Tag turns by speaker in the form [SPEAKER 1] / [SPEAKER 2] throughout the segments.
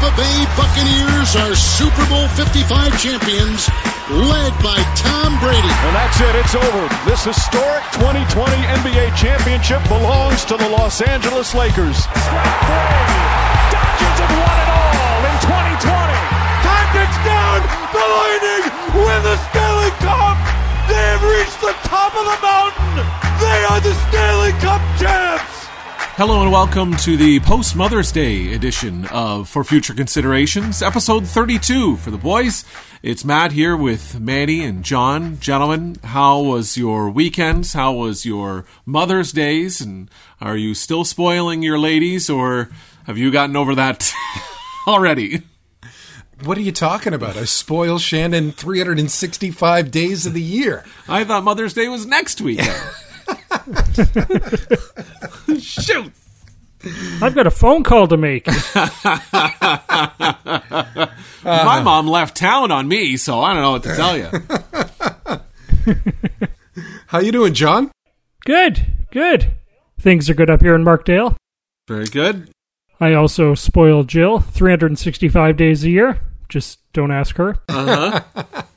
[SPEAKER 1] Tampa Bay Buccaneers are Super Bowl 55 champions, led by Tom Brady.
[SPEAKER 2] And that's it. It's over. This historic 2020 NBA championship belongs to the Los Angeles Lakers.
[SPEAKER 3] Dodgers have won it all in 2020.
[SPEAKER 4] Tactics down. The Lightning win the Stanley Cup. They have reached the top of the mountain. They are the Stanley Cup champs.
[SPEAKER 5] Hello and welcome to the post Mother's Day edition of For Future Considerations, episode 32 for the boys. It's Matt here with Manny and John. Gentlemen, how was your weekends? How was your Mother's Days? And are you still spoiling your ladies or have you gotten over that already?
[SPEAKER 6] What are you talking about? I spoil Shannon 365 days of the year.
[SPEAKER 5] I thought Mother's Day was next weekend. Shoot!
[SPEAKER 7] I've got a phone call to make.
[SPEAKER 5] My uh-huh. mom left town on me, so I don't know what to tell you.
[SPEAKER 6] How you doing, John?
[SPEAKER 7] Good, good. Things are good up here in Markdale.
[SPEAKER 5] Very good.
[SPEAKER 7] I also spoil Jill 365 days a year. Just don't ask her. Uh-huh.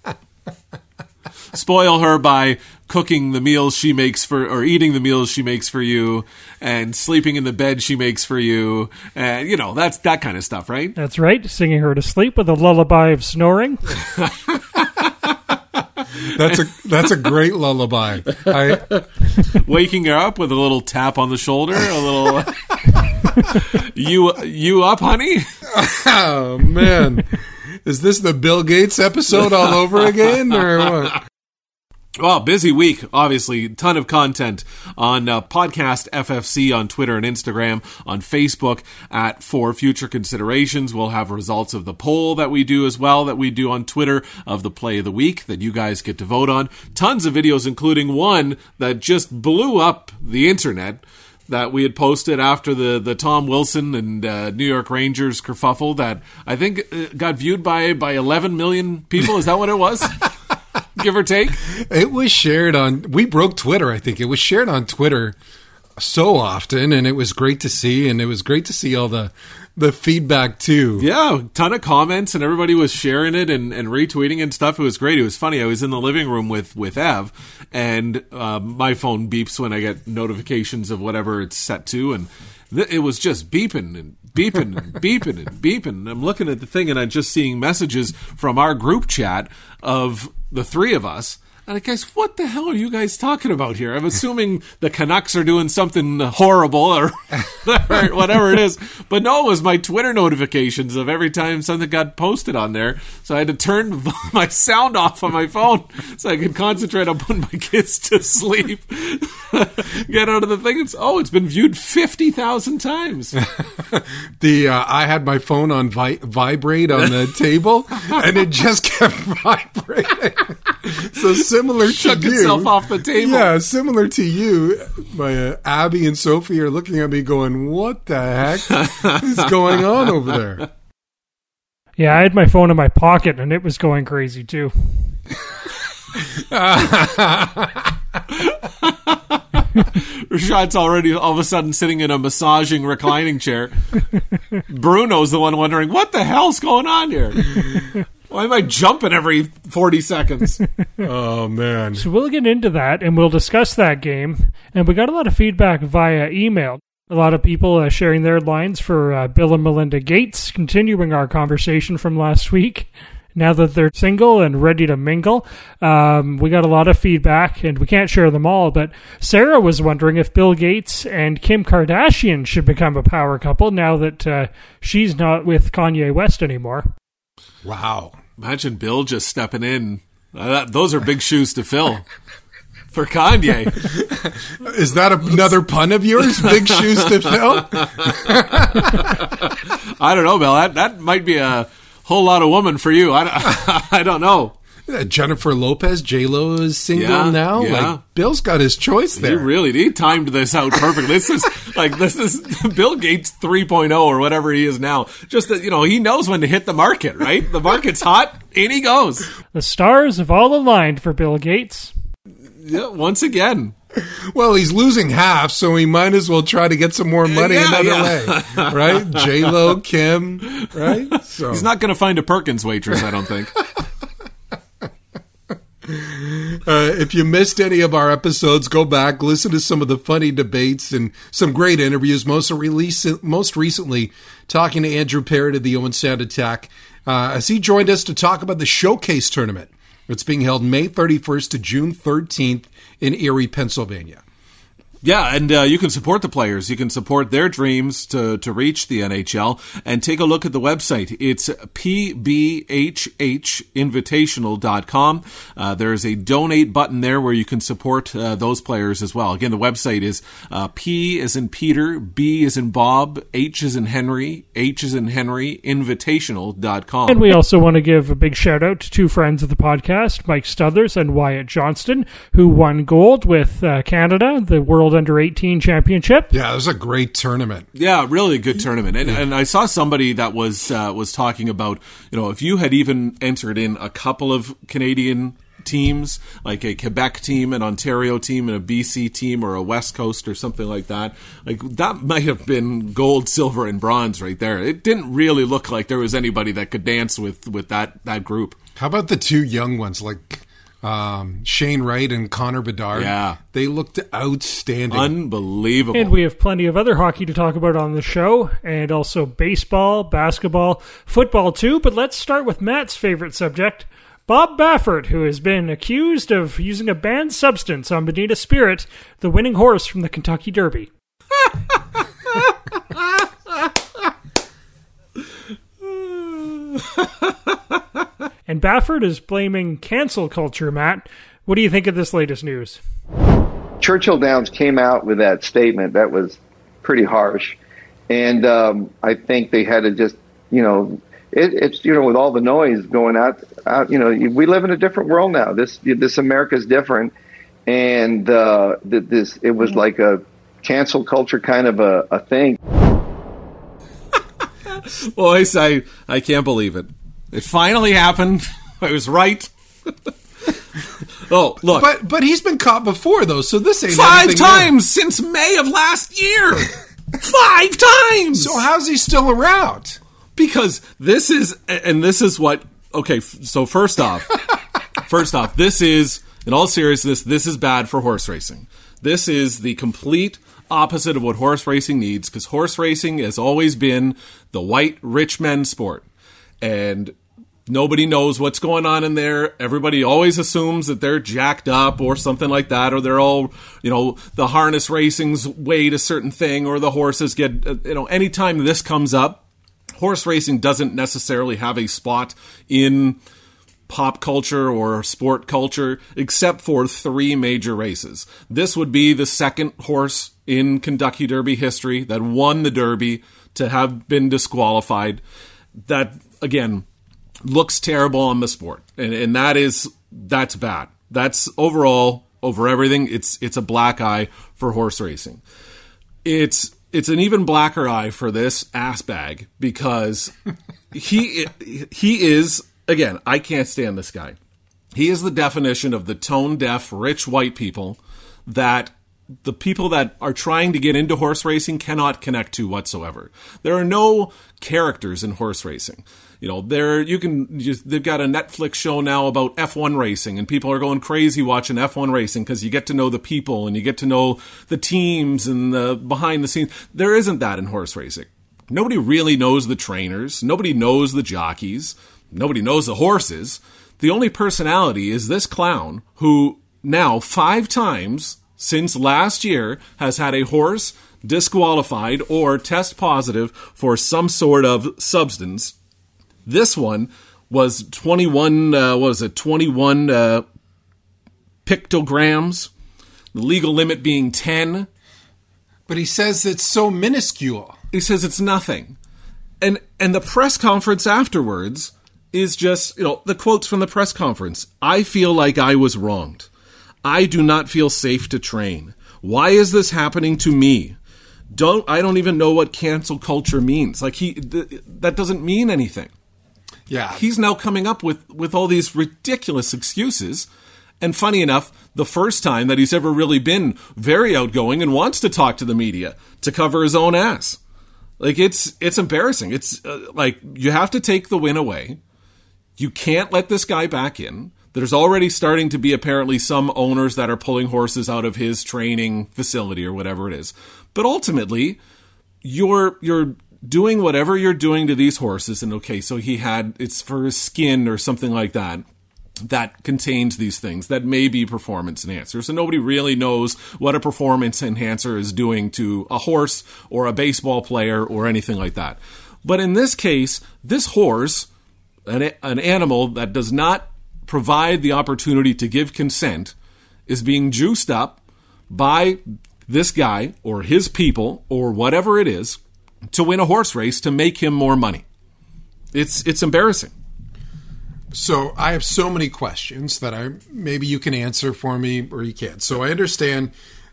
[SPEAKER 5] spoil her by cooking the meals she makes for or eating the meals she makes for you and sleeping in the bed she makes for you and you know that's that kind of stuff right
[SPEAKER 7] That's right, singing her to sleep with a lullaby of snoring.
[SPEAKER 6] That's a that's a great lullaby. I
[SPEAKER 5] waking her up with a little tap on the shoulder a little you you up honey
[SPEAKER 6] oh man, is this the Bill Gates episode all over again or what?
[SPEAKER 5] Well, busy week, obviously. Ton of content on uh, Podcast FFC on Twitter and Instagram, on Facebook at For Future Considerations. We'll have results of the poll that we do as well, that we do on Twitter of the play of the week that you guys get to vote on. Tons of videos, including one that just blew up the internet that we had posted after the, the Tom Wilson and uh, New York Rangers kerfuffle that I think uh, got viewed by, by 11 million people. Is that what it was? Give or take?
[SPEAKER 6] It was shared on. We broke Twitter. I think it was shared on Twitter so often, and it was great to see. And it was great to see all the the feedback too.
[SPEAKER 5] Yeah, ton of comments and everybody was sharing it and, and retweeting and stuff. It was great. It was funny. I was in the living room with with Ev, and uh, my phone beeps when I get notifications of whatever it's set to, and th- it was just beeping and beeping and beeping and beeping. And I'm looking at the thing and I'm just seeing messages from our group chat of the three of us. And I guys, what the hell are you guys talking about here? I'm assuming the Canucks are doing something horrible or whatever it is. But no, it was my Twitter notifications of every time something got posted on there. So I had to turn my sound off on my phone so I could concentrate on putting my kids to sleep. Get out of the thing. It's, oh, it's been viewed 50,000 times.
[SPEAKER 6] the uh, I had my phone on vi- vibrate on the table, and it just kept vibrating. so similar
[SPEAKER 5] Shook
[SPEAKER 6] to you,
[SPEAKER 5] itself off the table.
[SPEAKER 6] Yeah, similar to you. My uh, Abby and Sophie are looking at me, going, "What the heck is going on over there?"
[SPEAKER 7] Yeah, I had my phone in my pocket and it was going crazy too.
[SPEAKER 5] Rashad's already all of a sudden sitting in a massaging reclining chair. Bruno's the one wondering, what the hell's going on here? Why am I jumping every 40 seconds?
[SPEAKER 6] Oh man!
[SPEAKER 7] So we'll get into that and we'll discuss that game. And we got a lot of feedback via email. A lot of people uh, sharing their lines for uh, Bill and Melinda Gates, continuing our conversation from last week. Now that they're single and ready to mingle, um, we got a lot of feedback, and we can't share them all. But Sarah was wondering if Bill Gates and Kim Kardashian should become a power couple now that uh, she's not with Kanye West anymore.
[SPEAKER 6] Wow!
[SPEAKER 5] Imagine Bill just stepping in. Uh, those are big shoes to fill for Kanye.
[SPEAKER 6] Is that another pun of yours? Big shoes to fill.
[SPEAKER 5] I don't know, Bill. That that might be a whole lot of woman for you. I don't, I don't know.
[SPEAKER 6] Jennifer Lopez, J Lo is single
[SPEAKER 5] Yeah,
[SPEAKER 6] now.
[SPEAKER 5] yeah.
[SPEAKER 6] Like Bill's got his choice there.
[SPEAKER 5] He really he timed this out perfectly. This is like this is Bill Gates 3.0 or whatever he is now. Just that you know he knows when to hit the market. Right, the market's hot, in he goes.
[SPEAKER 7] The stars have all aligned for Bill Gates.
[SPEAKER 5] Yeah, once again.
[SPEAKER 6] Well, he's losing half, so he might as well try to get some more money
[SPEAKER 5] Yeah,
[SPEAKER 6] another
[SPEAKER 5] yeah.
[SPEAKER 6] way, right? J Lo, Kim, right? So
[SPEAKER 5] He's not going to find a Perkins waitress, I don't think.
[SPEAKER 6] Uh, if you missed any of our episodes, go back, listen to some of the funny debates and some great interviews. Most release, most recently, talking to Andrew Parrott of the Owen Sound Attack uh, as he joined us to talk about the Showcase Tournament. It's being held May 31st to June 13th in Erie, Pennsylvania.
[SPEAKER 5] Yeah, and uh, you can support the players. You can support their dreams to, to reach the NHL and take a look at the website. It's pbhhinvitational.com. Uh, there's a donate button there where you can support uh, those players as well. Again, the website is uh, P is in Peter, B is in Bob, H is in Henry, H is in Henry, invitational.com.
[SPEAKER 7] And we also want to give a big shout out to two friends of the podcast, Mike Stothers and Wyatt Johnston, who won gold with uh, Canada, the World Under 18 Championship.
[SPEAKER 6] Yeah, it was a great tournament.
[SPEAKER 5] Yeah, really a good tournament. And, and I saw somebody that was uh, was talking about, you know, if you had even entered in a couple of Canadian teams, like a Quebec team, an Ontario team, and a BC team, or a West Coast or something like that, like that might have been gold, silver, and bronze right there. It didn't really look like there was anybody that could dance with with that that group.
[SPEAKER 6] How about the two young ones like um, Shane Wright and Connor Bedard?
[SPEAKER 5] Yeah.
[SPEAKER 6] They looked outstanding.
[SPEAKER 5] Unbelievable.
[SPEAKER 7] And we have plenty of other hockey to talk about on the show, and also baseball, basketball, football too. But let's start with Matt's favorite subject. Bob Baffert, who has been accused of using a banned substance on Medina Spirit, the winning horse from the Kentucky Derby. and Baffert is blaming cancel culture, Matt. What do you think of this latest news?
[SPEAKER 8] Churchill Downs came out with that statement that was pretty harsh, and um, I think they had to just, you know, it, it's you know with all the noise going out, out, you know, we live in a different world now. This this America is different, and uh, th- this it was like a cancel culture kind of a, a thing.
[SPEAKER 5] Boys, I I can't believe it. It finally happened. I was right. oh, look.
[SPEAKER 6] but but he's been caught before though, so this ain't
[SPEAKER 5] Five
[SPEAKER 6] anything new.
[SPEAKER 5] times since May of last year. Five times.
[SPEAKER 6] So how's he still around?
[SPEAKER 5] because this is and this is what okay so first off first off this is in all seriousness this is bad for horse racing this is the complete opposite of what horse racing needs because horse racing has always been the white rich men sport and nobody knows what's going on in there everybody always assumes that they're jacked up or something like that or they're all you know the harness racing's weighed a certain thing or the horses get uh, you know anytime this comes up horse racing doesn't necessarily have a spot in pop culture or sport culture except for three major races. This would be the second horse in Kentucky Derby history that won the Derby to have been disqualified. That again looks terrible on the sport. And and that is that's bad. That's overall over everything it's it's a black eye for horse racing it's it's an even blacker eye for this ass bag because he he is again I can't stand this guy. He is the definition of the tone deaf rich white people that the people that are trying to get into horse racing cannot connect to whatsoever. There are no characters in horse racing. You know, there you can just, they've got a Netflix show now about F1 racing and people are going crazy watching F1 racing because you get to know the people and you get to know the teams and the behind the scenes. There isn't that in horse racing. Nobody really knows the trainers, nobody knows the jockeys, nobody knows the horses. The only personality is this clown who now 5 times since last year has had a horse disqualified or test positive for some sort of substance. This one was 21, uh, what was it, 21 uh, picograms, the legal limit being 10.
[SPEAKER 6] But he says it's so minuscule.
[SPEAKER 5] He says it's nothing. And and the press conference afterwards is just, you know, the quotes from the press conference. I feel like I was wronged. I do not feel safe to train. Why is this happening to me? Don't I don't even know what cancel culture means. Like he th- that doesn't mean anything.
[SPEAKER 6] Yeah.
[SPEAKER 5] He's now coming up with with all these ridiculous excuses And funny enough, the first time that he's ever really been very outgoing and wants to talk to the media to cover his own ass. Like it's it's embarrassing. It's uh, like you have to take the win away. You can't let this guy back in. There's already starting to be apparently some owners that are pulling horses out of his training facility or whatever it is. But ultimately, you're you're doing whatever you're doing to these horses and okay, so he had it's for his skin or something like that that contains these things that may be performance enhancers. And nobody really knows what a performance enhancer is doing to a horse or a baseball player or anything like that. But in this case, this horse, an, an animal that does not provide the opportunity to give consent, is being juiced up by this guy or his people or whatever it is to win a horse race to make him more money. It's it's embarrassing.
[SPEAKER 6] So I have so many questions that I maybe you can answer for me or you can't. So I understand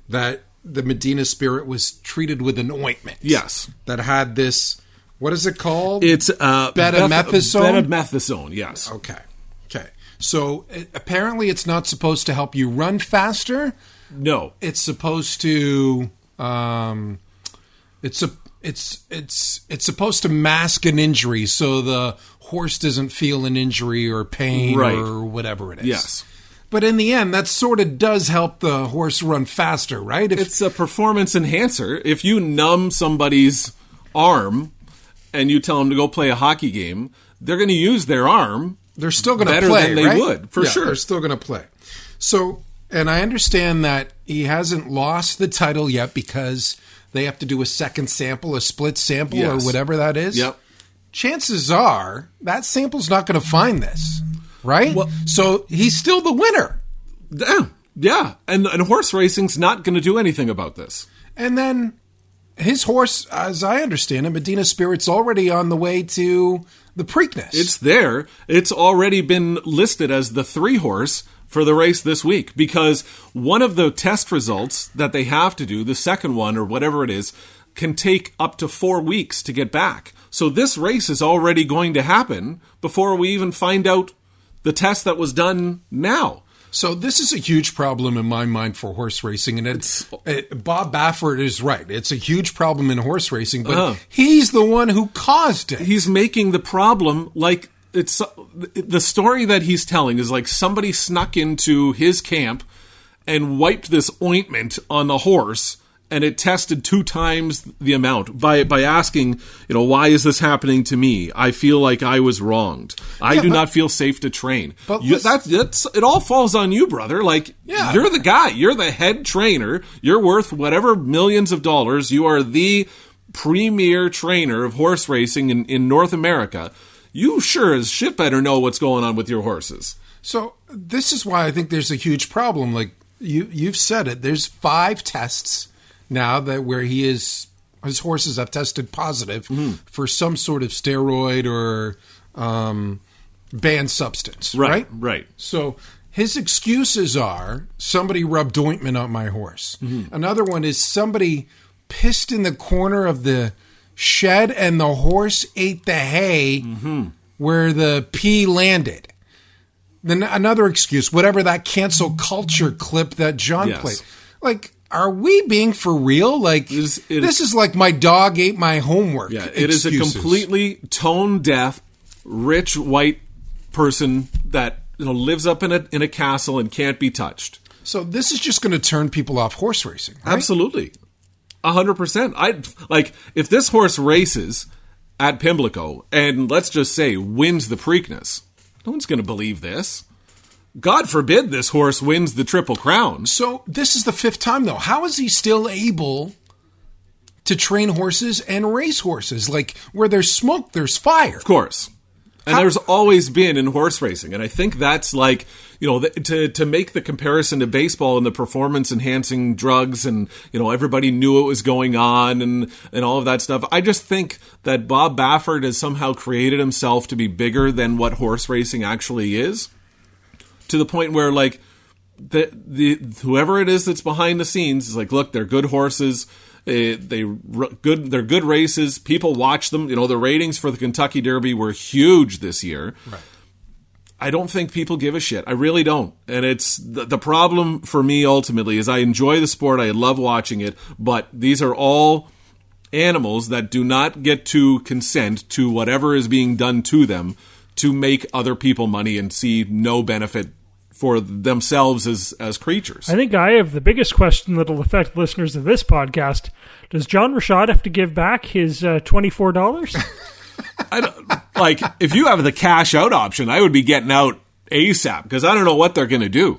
[SPEAKER 6] that the Medina Spirit was treated with an ointment.
[SPEAKER 5] Yes.
[SPEAKER 6] That had this what is it called?
[SPEAKER 5] It's uh
[SPEAKER 6] betamethasone.
[SPEAKER 5] betamethasone, yes.
[SPEAKER 6] Okay. Okay. So it, apparently it's not supposed to help you run faster.
[SPEAKER 5] No.
[SPEAKER 6] It's supposed to um it's a it's it's it's supposed to mask an injury so the horse doesn't feel an injury or pain
[SPEAKER 5] Right.
[SPEAKER 6] or whatever it is.
[SPEAKER 5] Yes.
[SPEAKER 6] But in the end, that sort of does help the horse run faster, right? If,
[SPEAKER 5] It's a performance enhancer. If you numb somebody's arm and you tell them to go play a hockey game, they're going to use their arm.
[SPEAKER 6] they're still going to play,
[SPEAKER 5] than they
[SPEAKER 6] right?
[SPEAKER 5] would, for
[SPEAKER 6] Yeah,
[SPEAKER 5] sure.
[SPEAKER 6] They're still going to play. So, and I understand that he hasn't lost the title yet because they have to do a second sample, a split sample,
[SPEAKER 5] Yes.
[SPEAKER 6] or whatever that is.
[SPEAKER 5] Yep.
[SPEAKER 6] Chances are that sample's not going to find this, right?
[SPEAKER 5] Well-
[SPEAKER 6] so he's still the winner.
[SPEAKER 5] Yeah. Yeah. And, and horse racing's not going to do anything about this.
[SPEAKER 6] And then his horse, as I understand it, Medina Spirit's already on the way to the Preakness.
[SPEAKER 5] It's there. It's already been listed as the three horse for the race this week because one of the test results that they have to do, the second one or whatever it is, can take up to four weeks to get back. So this race is already going to happen before we even find out the test that was done now.
[SPEAKER 6] So this is a huge problem in my mind for horse racing, and it's, it, Bob Baffert is right. It's a huge problem in horse racing, but
[SPEAKER 5] Uh-huh.
[SPEAKER 6] he's the one who caused it.
[SPEAKER 5] he's making the problem like it's the story that he's telling is like somebody snuck into his camp and wiped this ointment on the horse and it tested two times the amount by by asking you know why is this happening to me? I feel like i was wronged. I
[SPEAKER 6] Yeah,
[SPEAKER 5] do
[SPEAKER 6] but-
[SPEAKER 5] not feel safe to train.
[SPEAKER 6] But
[SPEAKER 5] you, that's, that's it all falls on you brother. Like
[SPEAKER 6] Yeah.
[SPEAKER 5] you're the guy. You're the head trainer. You're worth whatever millions of dollars. You are the premier trainer of horse racing in, in north america you sure as shit better know what's going on with your horses
[SPEAKER 6] So this is why I think there's a huge problem. Like you, you've said it. There's five tests now that where he is, his horses have tested positive
[SPEAKER 5] Mm-hmm.
[SPEAKER 6] for some sort of steroid or um, banned substance. Right.
[SPEAKER 5] right
[SPEAKER 6] So his excuses are somebody rubbed ointment on my horse. Another one is somebody pissed in the corner of the shed and the horse ate the hay where the pee landed. Then another excuse, whatever that cancel culture clip that John
[SPEAKER 5] Yes.
[SPEAKER 6] played. Like, are we being for real? Like,
[SPEAKER 5] is- it
[SPEAKER 6] this
[SPEAKER 5] is-
[SPEAKER 6] is like my dog ate my homework.
[SPEAKER 5] Yeah, it is a completely tone deaf, rich white person that you know lives up in a in a castle and can't be touched.
[SPEAKER 6] So this is just going to turn people off horse racing. right?
[SPEAKER 5] Absolutely, hundred percent. I like if this horse races at Pimlico and let's just say wins the Preakness. No one's going to believe this. God forbid this horse wins the Triple Crown.
[SPEAKER 6] So this is the fifth time though. How is he still able to train horses and race horses? Like where there's smoke, there's fire.
[SPEAKER 5] Of course. And there's always been in horse racing, and I think that's like you know the, to to make the comparison to baseball and the performance enhancing drugs, and you know everybody knew it was going on, and and all of that stuff. I just think that Bob Baffert has somehow created himself to be bigger than what horse racing actually is, to the point where like the the whoever it is that's behind the scenes is like, look, they're good horses. Uh, they, they good. They're good races. People watch them. You know, the ratings for the Kentucky Derby were huge this year. Right. I don't think people give a shit. I really don't. And it's the, the problem for me ultimately is I enjoy the sport. I love watching it, but these are all animals that do not get to consent to whatever is being done to them to make other people money and see no benefit for themselves as as creatures.
[SPEAKER 7] I think I have the biggest question that'll affect listeners of this podcast. Does John Rashad have to give back his uh, twenty four dollars?
[SPEAKER 5] I don't, like if you have the cash out option, I would be getting out ASAP because I don't know what they're going to do.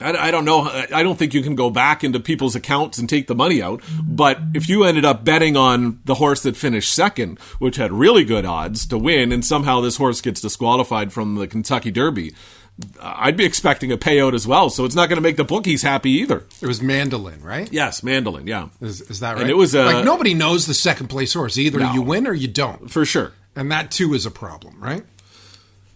[SPEAKER 5] I, I, don't know. I don't think you can go back into people's accounts and take the money out. But if you ended up betting on the horse that finished second, which had really good odds to win, and somehow this horse gets disqualified from the Kentucky Derby, I'd be expecting a payout as well. So it's not going to make the bookies happy either.
[SPEAKER 6] It was Mandolin, right?
[SPEAKER 5] Yes, Mandolin. Yeah,
[SPEAKER 6] is, is that right?
[SPEAKER 5] And it was uh,
[SPEAKER 6] like nobody knows the second place horse. Either no, you win or you don't,
[SPEAKER 5] for sure.
[SPEAKER 6] And that too is a problem, right?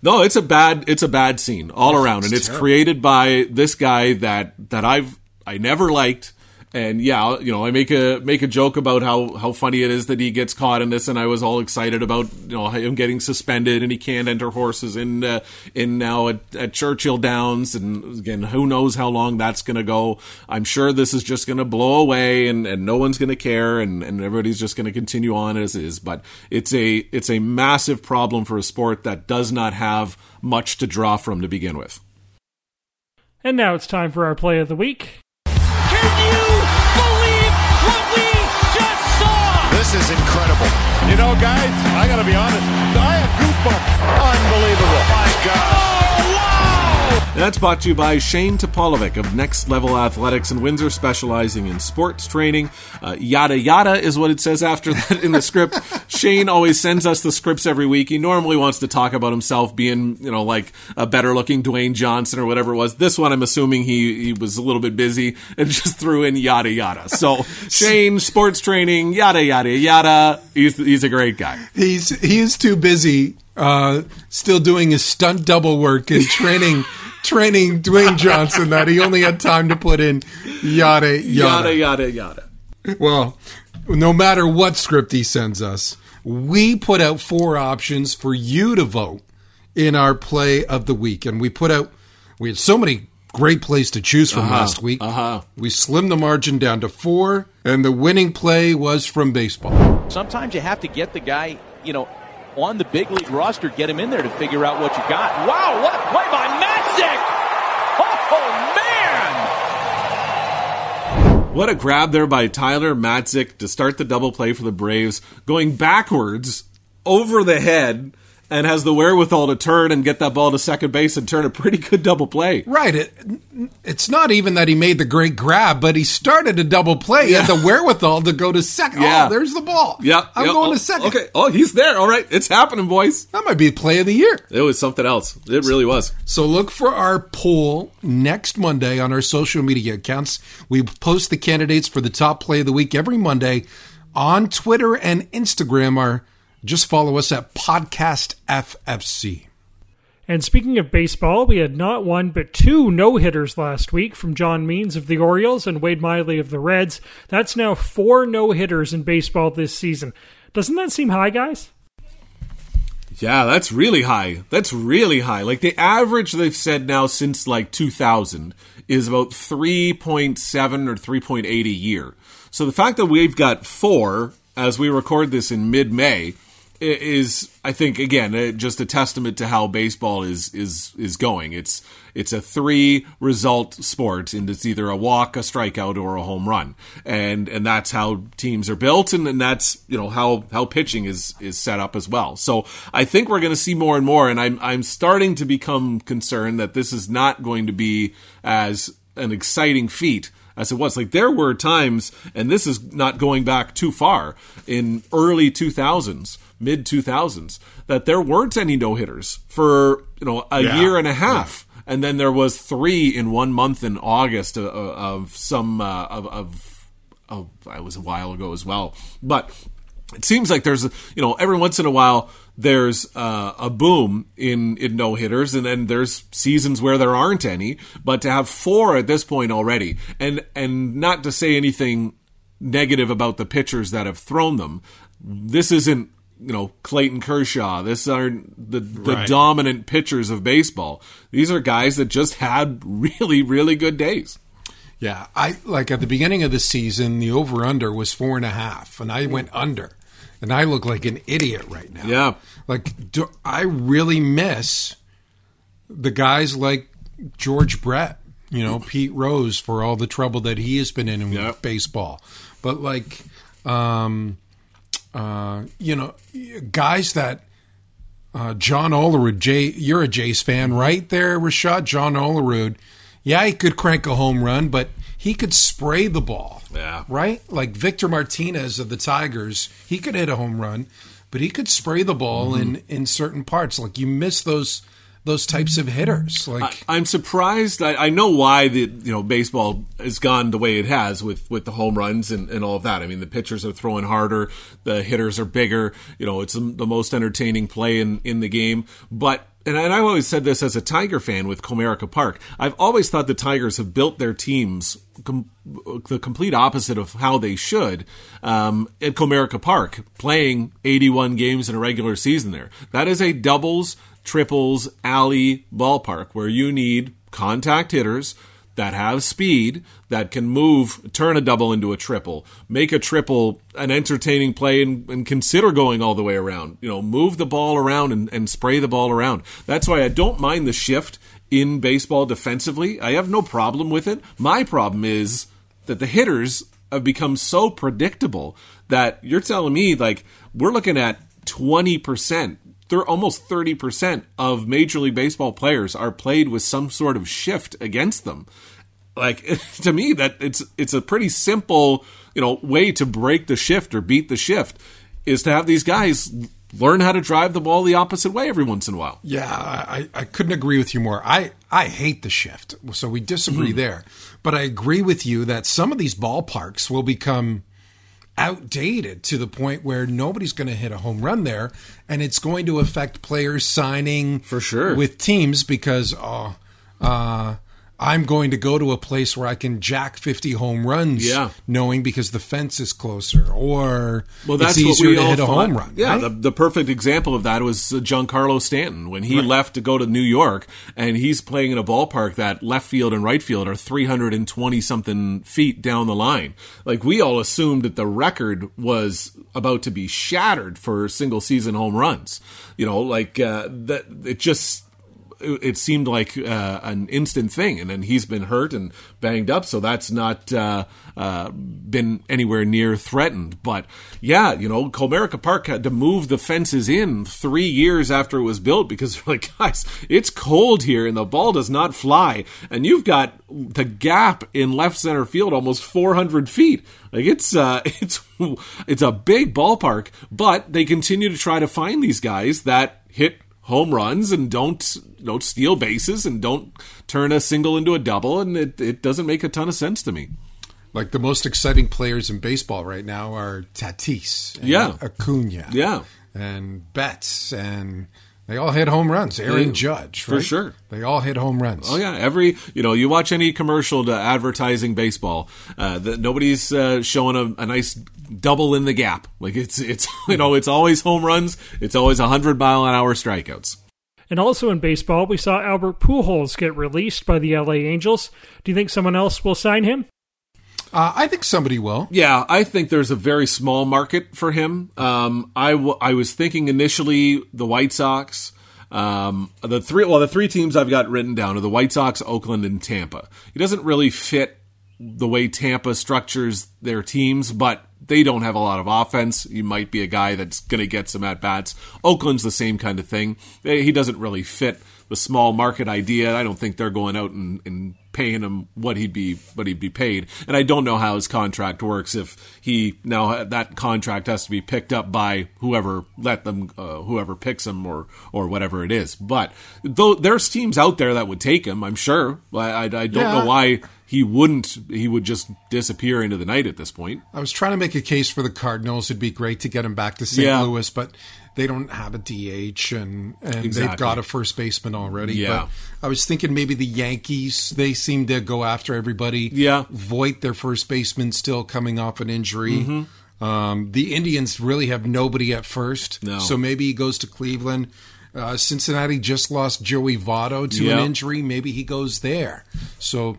[SPEAKER 5] No, it's a bad it's a bad scene all around, and it's terrible. created by this guy that that I've I never liked and yeah, you know, I make a make a joke about how how funny it is that he gets caught in this, and I was all excited about you know him getting suspended and he can't enter horses in uh, in now at, at, Churchill Downs, and again, who knows how long that's going to go? I'm sure this is just going to blow away, and, and no one's going to care, and, and everybody's just going to continue on as is. But it's a it's a massive problem for a sport that does not have much to draw from to begin with.
[SPEAKER 7] And now it's time for our play of the week.
[SPEAKER 3] This is incredible.
[SPEAKER 2] You know, guys, I got to be honest. I have goosebumps. Unbelievable.
[SPEAKER 3] Oh, my God.
[SPEAKER 5] That's brought to you by Shane Topolovic of Next Level Athletics in Windsor, specializing in sports training. Uh, yada yada is what it says after that in the script. Shane always sends us the scripts every week. He normally wants to talk about himself being, you know, like a better looking Dwayne Johnson or whatever it was. This one, I'm assuming he, he was a little bit busy and just threw in yada yada. So Shane, sports training, yada yada yada. He's, he's a great guy.
[SPEAKER 6] He's, he's too busy uh, still doing his stunt double work and training training Dwayne Johnson that he only had time to put in yada
[SPEAKER 5] yada yada yada.
[SPEAKER 6] Well, no matter what script he sends us, we put out four options for you to vote in our play of the week, and we put out we had so many great plays to choose from uh-huh, last week.
[SPEAKER 5] Uh-huh.
[SPEAKER 6] We slimmed the margin down to four, and the winning play was from baseball.
[SPEAKER 9] Sometimes you have to get the guy, you know, on the big league roster, get him in there to figure out what you got. Wow, what a play by Oh,
[SPEAKER 5] man! What a grab there by Tyler Matzek to start the double play for the Braves, going backwards over the head and has the wherewithal to turn and get that ball to second base and turn a pretty good double play.
[SPEAKER 6] Right. It, it's not even that he made the great grab, but he started a double play. He had the wherewithal to go to second. Oh, yeah. Oh, there's the ball.
[SPEAKER 5] Yeah.
[SPEAKER 6] I'm
[SPEAKER 5] yeah.
[SPEAKER 6] going
[SPEAKER 5] oh,
[SPEAKER 6] to second.
[SPEAKER 5] Okay. Oh, he's there. All right. It's happening, boys.
[SPEAKER 6] That might be play of the year.
[SPEAKER 5] It was something else. It really was.
[SPEAKER 6] So look for our poll next Monday on our social media accounts. We post the candidates for the top play of the week every Monday on Twitter and Instagram. Our just follow us at Podcast FFC.
[SPEAKER 7] And speaking of baseball, we had not one but two no hitters last week from John Means of the Orioles and Wade Miley of the Reds. That's now four no hitters in baseball this season. Doesn't that seem high, guys?
[SPEAKER 5] Yeah, that's really high. That's really high. Like the average they've said now since like 2000 is about 3.7 or 3.8 a year. So the fact that we've got four as we record this in mid May is I think again uh, just a testament to how baseball is is is going. It's it's a three result sport, and it's either a walk, a strikeout, or a home run, and and that's how teams are built, and, and that's you know how how pitching is is set up as well. So I think we're going to see more and more, and I'm I'm starting to become concerned that this is not going to be as an exciting feat as it was. Like there were times, and this is not going back too far in early 2000s mid 2000s that there weren't any no hitters for you know a yeah. year and a half. Yeah. And then there was three in one month in August of, of some uh, of, of, it was a while ago as well. But it seems like there's you know every once in a while there's uh, a boom in in no hitters, and then there's seasons where there aren't any. But to have four at this point already, and and not to say anything negative about the pitchers that have thrown them, this isn't you know Clayton Kershaw. This are the the
[SPEAKER 6] Right.
[SPEAKER 5] dominant pitchers of baseball. These are guys that just had really really good days.
[SPEAKER 6] Yeah, I like at the beginning of the season, the over under was four and a half, and I went under, and I look like an idiot right now.
[SPEAKER 5] Yeah.
[SPEAKER 6] like do, I really miss the guys like George Brett, you know, Pete Rose for all the trouble that he has been in in
[SPEAKER 5] Yeah.
[SPEAKER 6] baseball, but like, um, uh, you know, guys that. Uh, John Olerud, Jay, you're a Jays fan, right there, Rashad. John Olerud, yeah, he could crank a home run, but he could spray the ball.
[SPEAKER 5] Yeah.
[SPEAKER 6] Right? Like Victor Martinez of the Tigers, he could hit a home run, but he could spray the ball
[SPEAKER 5] Mm-hmm.
[SPEAKER 6] in in certain parts. Like you miss those those types of hitters. Like
[SPEAKER 5] I'm surprised. I, I know why the you know baseball has gone the way it has with with the home runs and, and all of that. I mean, the pitchers are throwing harder, the hitters are bigger. You know, it's the most entertaining play in in the game. But and, I- and I've always said this as a Tiger fan with Comerica Park. I've always thought the Tigers have built their teams com- the complete opposite of how they should um, at Comerica Park, playing 81 games in a regular season there. That is a doubles, triples, alley ballpark where you need contact hitters that have speed that can move, turn a double into a triple, make a triple an entertaining play, and, and consider going all the way around. You know, move the ball around and, and spray the ball around. That's why I don't mind the shift in baseball defensively. I have no problem with it. My problem is that the hitters have become so predictable that you're telling me like we're looking at 20% they're almost 30% of major league baseball players are played with some sort of shift against them like to me that it's it's a pretty simple you know way to break the shift or beat the shift is to have these guys learn how to drive the ball the opposite way every once in a while
[SPEAKER 6] Yeah, I, I couldn't agree with you more. I, I hate the shift, so we disagree hmm. there. But I agree with you that some of these ballparks will become outdated to the point where nobody's going to hit a home run there, and it's going to affect players signing
[SPEAKER 5] For sure.
[SPEAKER 6] with teams because uh, uh, I'm going to go to a place where I can jack 50 home runs,
[SPEAKER 5] Yeah.
[SPEAKER 6] knowing because the fence is closer, or
[SPEAKER 5] Well, that's
[SPEAKER 6] it's easier
[SPEAKER 5] what we
[SPEAKER 6] to
[SPEAKER 5] all
[SPEAKER 6] hit a
[SPEAKER 5] thought.
[SPEAKER 6] home run.
[SPEAKER 5] Yeah,
[SPEAKER 6] right?
[SPEAKER 5] the, the perfect example of that was uh, Giancarlo Stanton when he left to go to New York, and he's playing in a ballpark that left field and right field are 320 something feet down the line. Like we all assumed that the record was about to be shattered for single season home runs. You know, like uh, that. It just it seemed like uh, an instant thing, and then he's been hurt and banged up, so that's not uh, uh, been anywhere near threatened. But yeah, you know, Comerica Park had to move the fences in three years after it was built because like, guys, it's cold here and the ball does not fly, and you've got the gap in left center field almost 400 feet. Like it's uh, it's it's a big ballpark, but they continue to try to find these guys that hit home runs and don't don't steal bases and don't turn a single into a double and it, it doesn't make a ton of sense to me
[SPEAKER 6] Like the most exciting players in baseball right now are Tatis, and
[SPEAKER 5] Yeah.
[SPEAKER 6] Acuna,
[SPEAKER 5] Yeah.
[SPEAKER 6] and Betts, and they all hit home runs. Aaron
[SPEAKER 5] Yeah,
[SPEAKER 6] Judge,
[SPEAKER 5] for sure.
[SPEAKER 6] they all hit home runs.
[SPEAKER 5] oh yeah every you know you watch any commercial to advertising baseball uh that nobody's uh, showing a, a nice double in the gap like it's it's you know it's always home runs it's always 100 mile an hour strikeouts
[SPEAKER 7] And also in baseball, we saw Albert Pujols get released by the LA Angels. Do you think someone else will sign him?
[SPEAKER 6] Uh, I think somebody will.
[SPEAKER 5] Yeah, I think there's a very small market for him. Um, I, w- I was thinking initially the White Sox. Um, the three well, the three teams I've got written down are the White Sox, Oakland, and Tampa. He doesn't really fit the way Tampa structures their teams, but they don't have a lot of offense. He might be a guy that's going to get some at bats. Oakland's the same kind of thing. He doesn't really fit the small market idea. I don't think they're going out and, and paying him what he'd be what he'd be paid. And I don't know how his contract works if he now that contract has to be picked up by whoever let them uh, whoever picks him or or whatever it is. But though there's teams out there that would take him, I'm sure. I I, I don't
[SPEAKER 6] Yeah.
[SPEAKER 5] know why he wouldn't he would just disappear into the night at this point.
[SPEAKER 6] I was trying to make a case for the Cardinals. It'd be great to get him back to St.
[SPEAKER 5] Yeah.
[SPEAKER 6] Louis, but they don't have a DH and, and they've got a first baseman already.
[SPEAKER 5] Yeah.
[SPEAKER 6] But I was thinking maybe the Yankees, they seem to go after everybody.
[SPEAKER 5] Yeah.
[SPEAKER 6] Voit, their first baseman, still coming off an injury.
[SPEAKER 5] Mm-hmm.
[SPEAKER 6] Um, the Indians really have nobody at first,
[SPEAKER 5] No.
[SPEAKER 6] so maybe he goes to Cleveland. Uh, Cincinnati just lost Joey Votto to
[SPEAKER 5] Yep.
[SPEAKER 6] an injury. Maybe he goes there. So,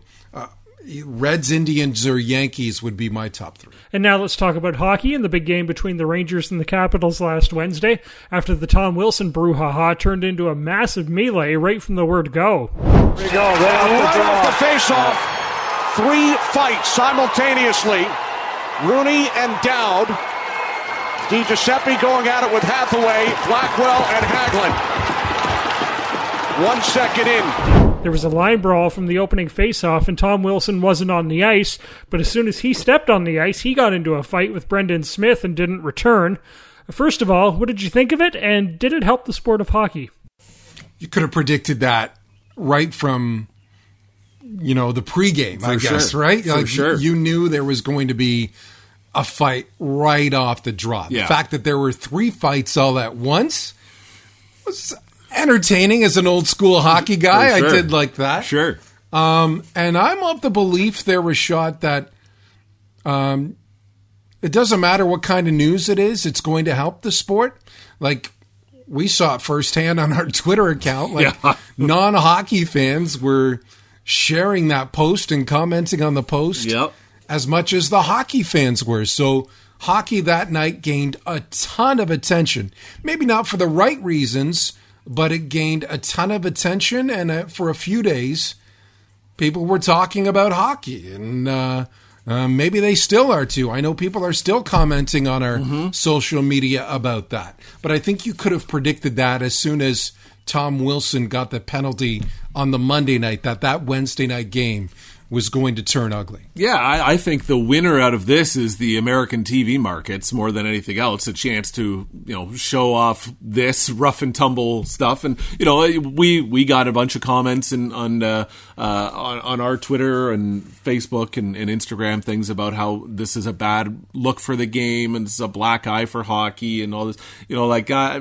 [SPEAKER 6] Reds, Indians, or Yankees would be my top three.
[SPEAKER 7] And now let's talk about hockey and the big game between the Rangers and the Capitals last Wednesday after the Tom Wilson brouhaha turned into a massive melee right from the word go.
[SPEAKER 2] Here we go. Right off the face-off. Three fights simultaneously. Rooney and Dowd. Di Giuseppe going at it with Hathaway, Blackwell, and Hagelin. One second in.
[SPEAKER 7] There was a line brawl from the opening faceoff, and Tom Wilson wasn't on the ice, but as soon as he stepped on the ice, he got into a fight with Brendan Smith and didn't return. First of all, what did you think of it, and did it help the sport of hockey?
[SPEAKER 6] You could have predicted that right from, you know, the pregame, I
[SPEAKER 5] For
[SPEAKER 6] guess, right?
[SPEAKER 5] For sure.
[SPEAKER 6] You knew there was going to be a fight right off the drop.
[SPEAKER 5] Yeah.
[SPEAKER 6] The fact that there were three fights all at once was entertaining as an old school hockey guy.
[SPEAKER 5] Sure.
[SPEAKER 6] I did like that.
[SPEAKER 5] Sure.
[SPEAKER 6] Um, and I'm of the belief there was shot that um, it doesn't matter what kind of news it is, it's going to help the sport. Like we saw it firsthand on our Twitter account. Like
[SPEAKER 5] Yeah.
[SPEAKER 6] non hockey fans were sharing that post and commenting on the post
[SPEAKER 5] Yep.
[SPEAKER 6] as much as the hockey fans were. So hockey that night gained a ton of attention. Maybe not for the right reasons, but it gained a ton of attention. And uh, for a few days, people were talking about hockey. And uh, uh, maybe they still are too. I know people are still commenting on our social media about that. But I think you could have predicted that as soon as Tom Wilson got the penalty on the Monday night, that that Wednesday night game was going to turn ugly.
[SPEAKER 5] Yeah, I, I think the winner out of this is the American TV markets more than anything else. A chance to you know show off this rough and tumble stuff, and you know we we got a bunch of comments and on uh, uh, on, on our Twitter and Facebook and, and Instagram things about how this is a bad look for the game and it's a black eye for hockey and all this. You know, like uh,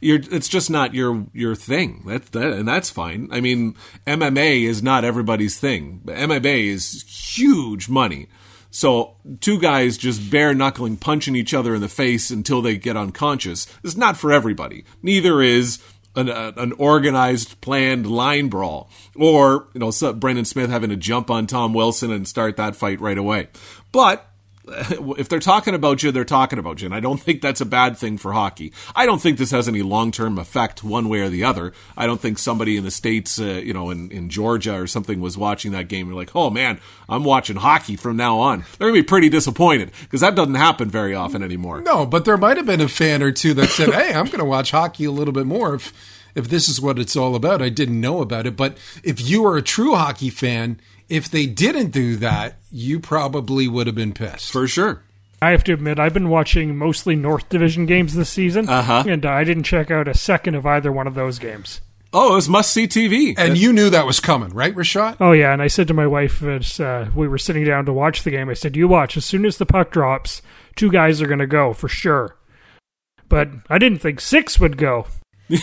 [SPEAKER 5] you're it's just not your your thing. That, that and that's fine. I mean, MMA is not everybody's thing. MMA is huge money. So two guys just bare knuckling punching each other in the face until they get unconscious is not for everybody. Neither is an, uh, an organized, planned line brawl, or you know Brendan Smith having to jump on Tom Wilson and start that fight right away. But if they're talking about you, they're talking about you. And I don't think that's a bad thing for hockey. I don't think this has any long term effect one way or the other. I don't think somebody in the States, uh, you know, in, in Georgia or something was watching that game and like, oh man, I'm watching hockey from now on. They're going to be pretty disappointed because that doesn't happen very often anymore.
[SPEAKER 6] No, but there might have been a fan or two that said, "Hey, I'm going to watch hockey a little bit more if if this is what it's all about." I didn't know about it, but if you are a true hockey fan, if they didn't do that, you probably would have been pissed.
[SPEAKER 5] For sure.
[SPEAKER 7] I have to admit, I've been watching mostly North Division games this season,
[SPEAKER 5] Uh-huh.
[SPEAKER 7] and I didn't check out a second of either one of those games.
[SPEAKER 5] Oh, it was must see TV.
[SPEAKER 6] and you knew that was coming, right, Rashad?
[SPEAKER 7] Oh yeah, and I said to my wife as uh, we were sitting down to watch the game, I said, "You watch. As soon as the puck drops, two guys are going to go for sure." But I didn't think six would go.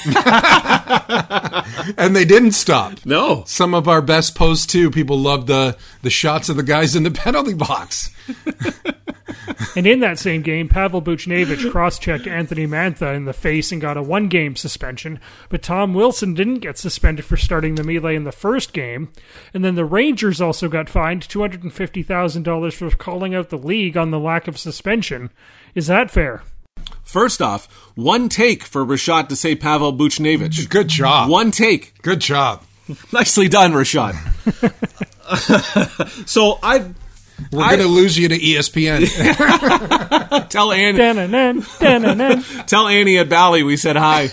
[SPEAKER 6] And they didn't stop.
[SPEAKER 5] no.
[SPEAKER 6] Some of our best posts too. People loved the the shots of the guys in the penalty box.
[SPEAKER 7] And in that same game, Pavel Buchnevich cross-checked Anthony Mantha in the face and got a one-game suspension. But Tom Wilson didn't get suspended for starting the melee in the first game. And then the Rangers also got fined two hundred and fifty thousand dollars for calling out the league on the lack of suspension. Is that fair?
[SPEAKER 5] First off, one take for Rashad to say Pavel Buchnevich.
[SPEAKER 6] Good job.
[SPEAKER 5] One take.
[SPEAKER 6] Good job.
[SPEAKER 5] Nicely done, Rashad. so I
[SPEAKER 6] We're going to lose you to ESPN.
[SPEAKER 5] tell Annie, tell Annie at Bally we said hi.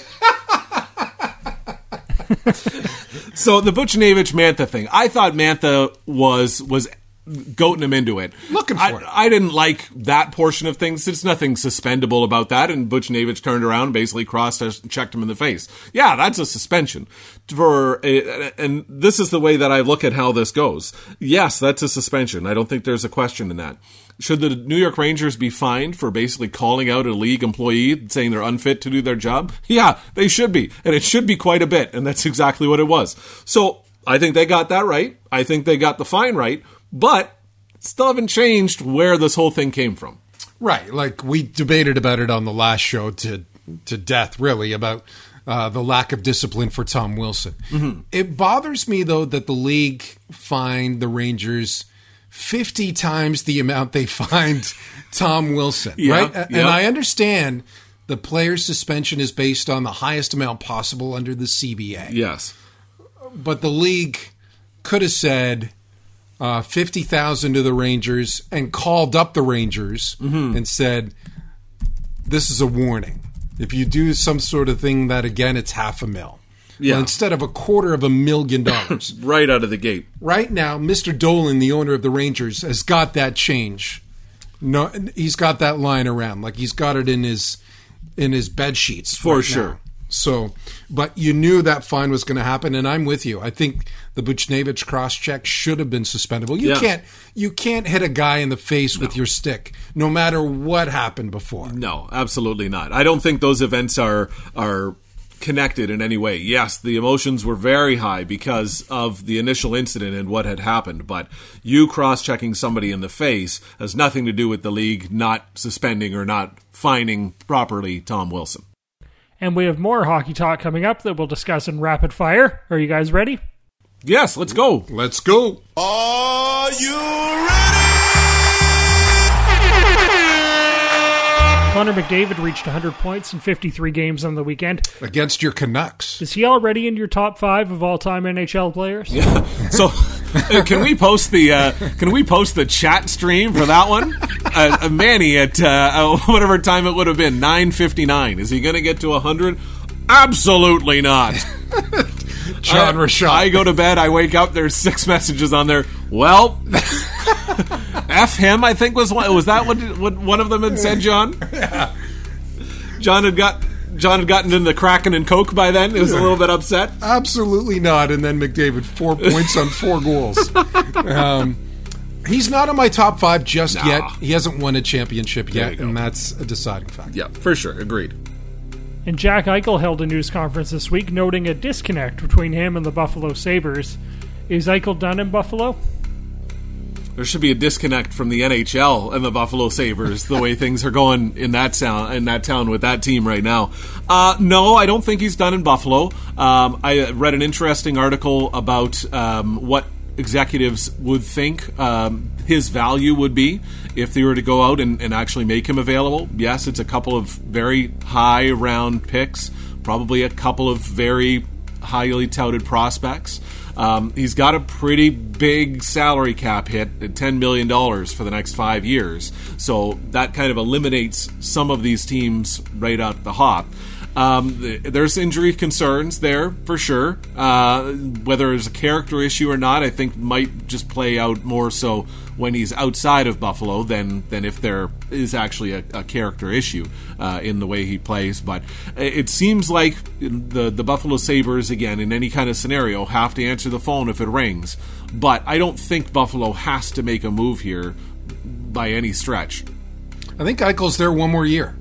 [SPEAKER 5] so the Buchnevich Mantha thing, I thought Mantha was was goating him into it.
[SPEAKER 6] Looking for
[SPEAKER 5] I,
[SPEAKER 6] it.
[SPEAKER 5] I didn't like that portion of things. There's nothing suspendable about that. And Butch Buchnevich turned around, basically crossed checked him in the face. Yeah, that's a suspension. For uh, and this is the way that I look at how this goes. Yes, that's a suspension. I don't think there's a question in that. Should the New York Rangers be fined for basically calling out a league employee saying they're unfit to do their job? Yeah, they should be. And it should be quite a bit. And that's exactly what it was. So I think they got that right. I think they got the fine right. But still haven't changed where this whole thing came from.
[SPEAKER 6] Right, like we debated about it on the last show to to death, really about uh, the lack of discipline for Tom Wilson.
[SPEAKER 5] Mm-hmm.
[SPEAKER 6] It bothers me though that the league fined the Rangers fifty times the amount they fined Tom Wilson.
[SPEAKER 5] Yeah,
[SPEAKER 6] right,
[SPEAKER 5] yeah.
[SPEAKER 6] and I understand the player's suspension is based on the highest amount possible under the CBA
[SPEAKER 5] Yes.
[SPEAKER 6] but the league could have said uh, fifty thousand to the Rangers and called up the Rangers
[SPEAKER 5] Mm-hmm.
[SPEAKER 6] and said, "This is a warning. If you do some sort of thing that again, it's half a mil."
[SPEAKER 5] Yeah.
[SPEAKER 6] Well, instead of a quarter of a million dollars.
[SPEAKER 5] Right out of the gate.
[SPEAKER 6] right now, Mr. Dolan, the owner of the Rangers, has got that change. No, he's got that line around, like he's got it in his in his bed sheets
[SPEAKER 5] For
[SPEAKER 6] right
[SPEAKER 5] sure.
[SPEAKER 6] now. So, but you knew that fine was going to happen, and I'm with you. I think the Buchnevich cross check should have been suspendable. You
[SPEAKER 5] Yeah.
[SPEAKER 6] can't you can't hit a guy in the face with your stick, no matter what happened before.
[SPEAKER 5] No, absolutely not. I don't think those events are are connected in any way. Yes, the emotions were very high because of the initial incident and what had happened, but you cross-checking somebody in the face has nothing to do with the league not suspending or not fining properly Tom Wilson.
[SPEAKER 7] And we have more hockey talk coming up that we'll discuss in rapid fire. Are you guys ready?
[SPEAKER 5] Yes, let's go.
[SPEAKER 6] Let's go.
[SPEAKER 4] Are you ready?
[SPEAKER 7] Connor McDavid reached 100 points in 53 games on the weekend.
[SPEAKER 6] Against your Canucks.
[SPEAKER 7] Is he already in your top five of all-time NHL players?
[SPEAKER 5] Yeah. So, can we post the uh, can we post the chat stream for that one? Uh, uh, Manny at uh, uh, whatever time it would have been nine fifty nine. Is he going to get to hundred? Absolutely not.
[SPEAKER 6] John
[SPEAKER 5] I,
[SPEAKER 6] Rashad.
[SPEAKER 5] I go to bed. I wake up. There's six messages on there. Well, f him. I think was one. Was that what, what one of them had said? John. Yeah. John had got. John had gotten into the Kraken and Coke by then. He was a little bit upset.
[SPEAKER 6] Absolutely not. And then McDavid, four points on four goals. Um, he's not in my top five just
[SPEAKER 5] Nah.
[SPEAKER 6] yet. He hasn't won a championship yet, and that's a deciding factor.
[SPEAKER 5] Yeah, for sure. Agreed.
[SPEAKER 7] And Jack Eichel held a news conference this week noting a disconnect between him and the Buffalo Sabres. Is Eichel done in Buffalo?
[SPEAKER 5] There should be a disconnect from the NHL and the Buffalo Sabres the way things are going in that town in that town with that team right now. Uh, no, I don't think he's done in Buffalo. Um, I read an interesting article about um, what executives would think um, his value would be if they were to go out and, and actually make him available. Yes, it's a couple of very high round picks, probably a couple of very highly touted prospects. Um, he's got a pretty big salary cap hit at $10 million for the next five years. So that kind of eliminates some of these teams right out the hop. Um, there's injury concerns there for sure. Uh, whether it's a character issue or not, I think might just play out more so when he's outside of Buffalo than than if there is actually a, a character issue uh, in the way he plays. But it seems like the the Buffalo Sabres again in any kind of scenario have to answer the phone if it rings. But I don't think Buffalo has to make a move here by any stretch.
[SPEAKER 6] I think Eichel's there one more year.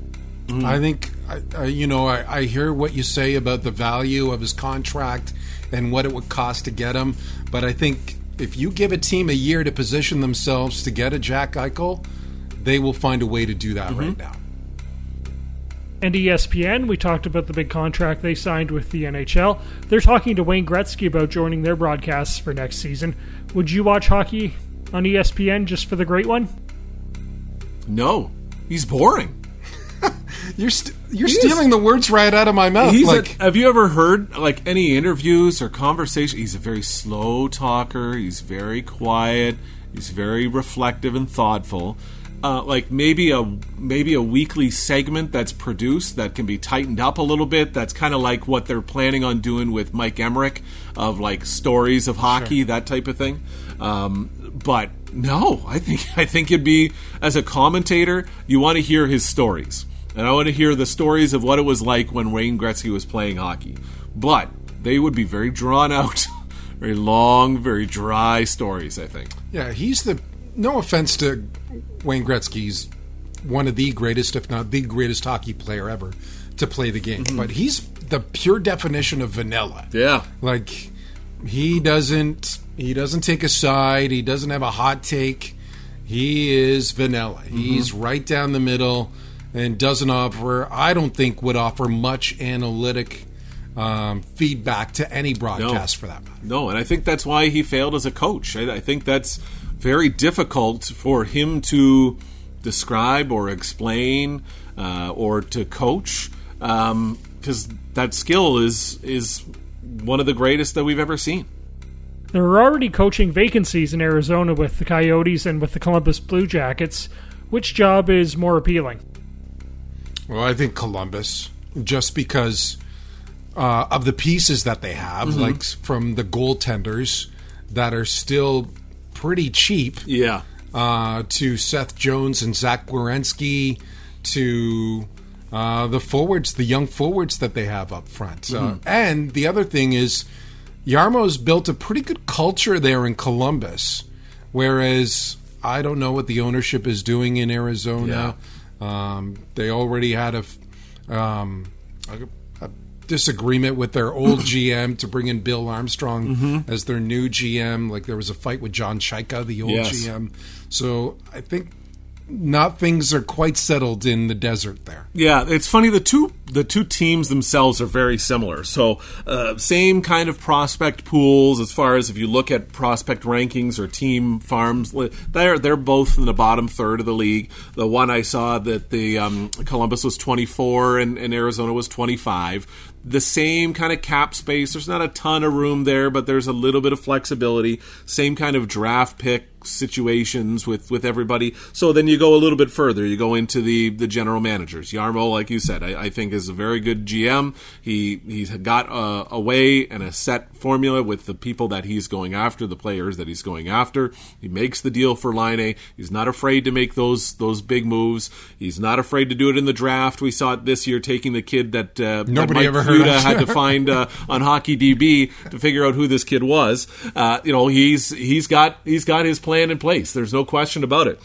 [SPEAKER 5] Mm-hmm.
[SPEAKER 6] I think, I, I, you know, I, I hear what you say about the value of his contract and what it would cost to get him. But I think if you give a team a year to position themselves to get a Jack Eichel, they will find a way to do that
[SPEAKER 5] Mm-hmm.
[SPEAKER 6] right now.
[SPEAKER 7] And ESPN, we talked about the big contract they signed with the NHL. They're talking to Wayne Gretzky about joining their broadcasts for next season. Would you watch hockey on ESPN just for the great one?
[SPEAKER 5] No, he's boring.
[SPEAKER 6] You're st- you're stealing the words right out of my mouth. Like
[SPEAKER 5] a, have you ever heard like any interviews or conversation? He's a very slow talker. He's very quiet. He's very reflective and thoughtful. Uh, like maybe a maybe a weekly segment that's produced that can be tightened up a little bit. That's kind of like what they're planning on doing with Mike Emrick of like stories of hockey, that type of thing. Um, but no, I think I think it'd be as a commentator, you want to hear his stories. And I want to hear the stories of what it was like when Wayne Gretzky was playing hockey. But they would be very drawn out, very long, very dry stories, I think.
[SPEAKER 6] Yeah, he's the. No offense to Wayne Gretzky's one of the greatest, if not the greatest hockey player ever to play the game. Mm-hmm. But he's the pure definition of vanilla.
[SPEAKER 5] Yeah.
[SPEAKER 6] Like he doesn't he doesn't take a side. He doesn't have a hot take. he is vanilla. Mm-hmm. He's right down the middle and doesn't offer. I don't think would offer much analytic um, feedback to any broadcast for that matter.
[SPEAKER 5] No, and I think that's why he failed as a coach. I, I think that's very difficult for him to describe or explain uh, or to coach because that skill is is one of the greatest that we've ever seen.
[SPEAKER 7] There are already coaching vacancies in Arizona with the Coyotes and with the Columbus Blue Jackets. Which job is more appealing?
[SPEAKER 6] Well, I think Columbus, just because uh, of the pieces that they have,
[SPEAKER 5] Mm-hmm.
[SPEAKER 6] like from the goaltenders that are still pretty cheap.
[SPEAKER 5] Yeah.
[SPEAKER 6] uh, to Seth Jones and Zach Werenski, to uh, the forwards, the young forwards that they have up front. Uh, and the other thing is, Jarmo's built a pretty good culture there in Columbus, whereas I don't know what the ownership is doing in Arizona. Um, they already had a, um, a, a disagreement with their old GM to bring in Bill Armstrong as their new GM. Like there was a fight with John Chayka, the old
[SPEAKER 5] Yes.
[SPEAKER 6] GM. So I think not things are quite settled in the desert there.
[SPEAKER 5] Yeah, it's funny. The two the two teams themselves are very similar. So, uh, same kind of prospect pools as far as if you look at prospect rankings or team farms. They're they're both in the bottom third of the league. The one I saw that the um, Columbus was twenty four and, and Arizona was twenty five. The same kind of cap space. There's not a ton of room there, but there's a little bit of flexibility. Same kind of draft pick situations with with everybody. So then you go a little bit further. You go into the the general managers. Jarmo, like you said, I, I think is a very good GM. He he's got a, a way and a set formula with the people that he's going after, the players that he's going after. He makes the deal for Laine. He's not afraid to make those those big moves. He's not afraid to do it in the draft. We saw it this year, taking the kid that uh, that
[SPEAKER 6] Nobody
[SPEAKER 5] Mike
[SPEAKER 6] ever heard of.
[SPEAKER 5] had to find uh, on Hockey DB to figure out who this kid was. Uh, you know, he's he's got he's got his plan in place. There's no question about it.